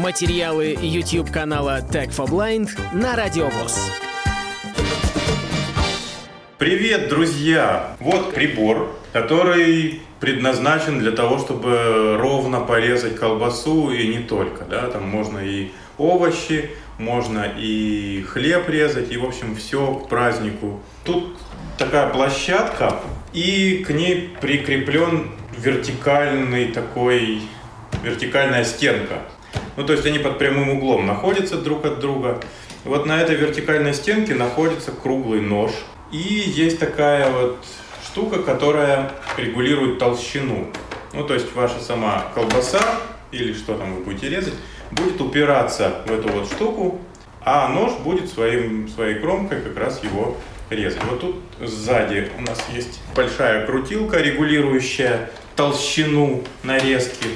Материалы YouTube канала Tech for Blind на Радиовоз. Привет, друзья! Вот прибор, который предназначен для того, чтобы ровно порезать колбасу и не только. Да? Там можно и овощи, можно и хлеб резать, и, в общем, все к празднику. Тут такая площадка, и к ней прикреплен вертикальный такой, вертикальная стенка. Ну, то есть они под прямым углом находятся друг от друга. Вот на этой вертикальной стенке находится круглый нож. И есть такая вот штука, которая регулирует толщину. Ну, то есть ваша сама колбаса или что там вы будете резать, будет упираться в эту вот штуку, а нож будет своим, своей кромкой как раз его резать. Вот тут сзади у нас есть большая крутилка, регулирующая толщину нарезки.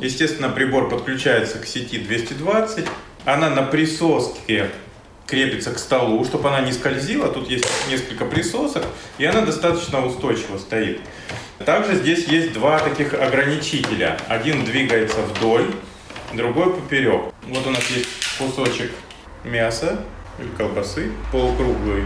Естественно, прибор подключается к сети 220. Она на присоске крепится к столу, чтобы она не скользила. Тут есть несколько присосок, и она достаточно устойчиво стоит. Также здесь есть два таких ограничителя. Один двигается вдоль, другой поперек. Вот у нас есть кусочек мяса или колбасы полукруглый.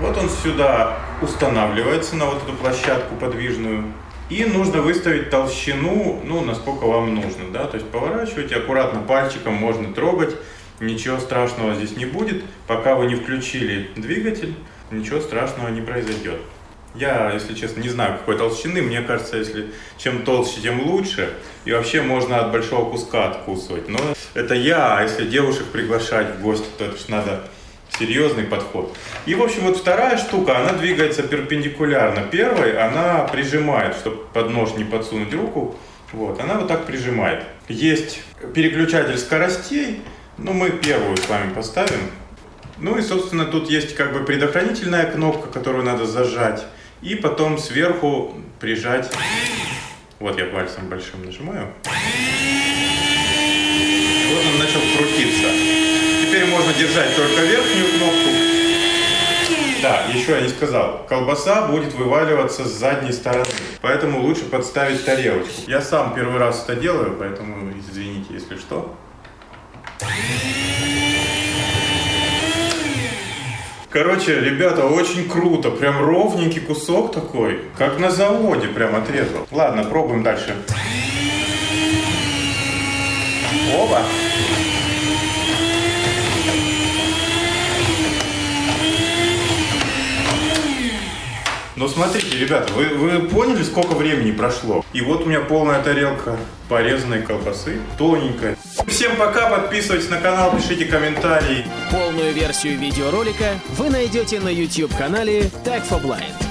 Вот он сюда устанавливается на вот эту площадку подвижную. И нужно выставить толщину, ну, насколько вам нужно, да, то есть поворачивайте аккуратно пальчиком, можно трогать, ничего страшного здесь не будет, пока вы не включили двигатель, ничего страшного не произойдет. Я, если честно, не знаю, какой толщины. Мне кажется, если чем толще, тем лучше. И вообще можно от большого куска откусывать. Но это я, а если девушек приглашать в гости, то это ж надо серьезный подход. И, в общем, вот вторая штука, она двигается перпендикулярно. Первой она прижимает, чтобы под нож не подсунуть руку. Вот, она вот так прижимает. Есть переключатель скоростей. Ну, мы первую с вами поставим. Ну и, собственно, тут есть как бы предохранительная кнопка, которую надо зажать. И потом сверху прижать. Вот я пальцем большим нажимаю. Вот он начал крутиться. Теперь можно держать только верхнюю. Да, еще я не сказал. Колбаса будет вываливаться с задней стороны. Поэтому лучше подставить тарелочку. Я сам первый раз это делаю, поэтому извините, если что. Короче, ребята, очень круто. Прям ровненький кусок такой. Как на заводе прям отрезал. Ладно, пробуем дальше. Оба. Но смотрите, ребята, вы, вы поняли, сколько времени прошло? И вот у меня полная тарелка порезанной колбасы, тоненькая. Всем пока, подписывайтесь на канал, пишите комментарии. Полную версию видеоролика вы найдете на YouTube-канале Tag for Blind.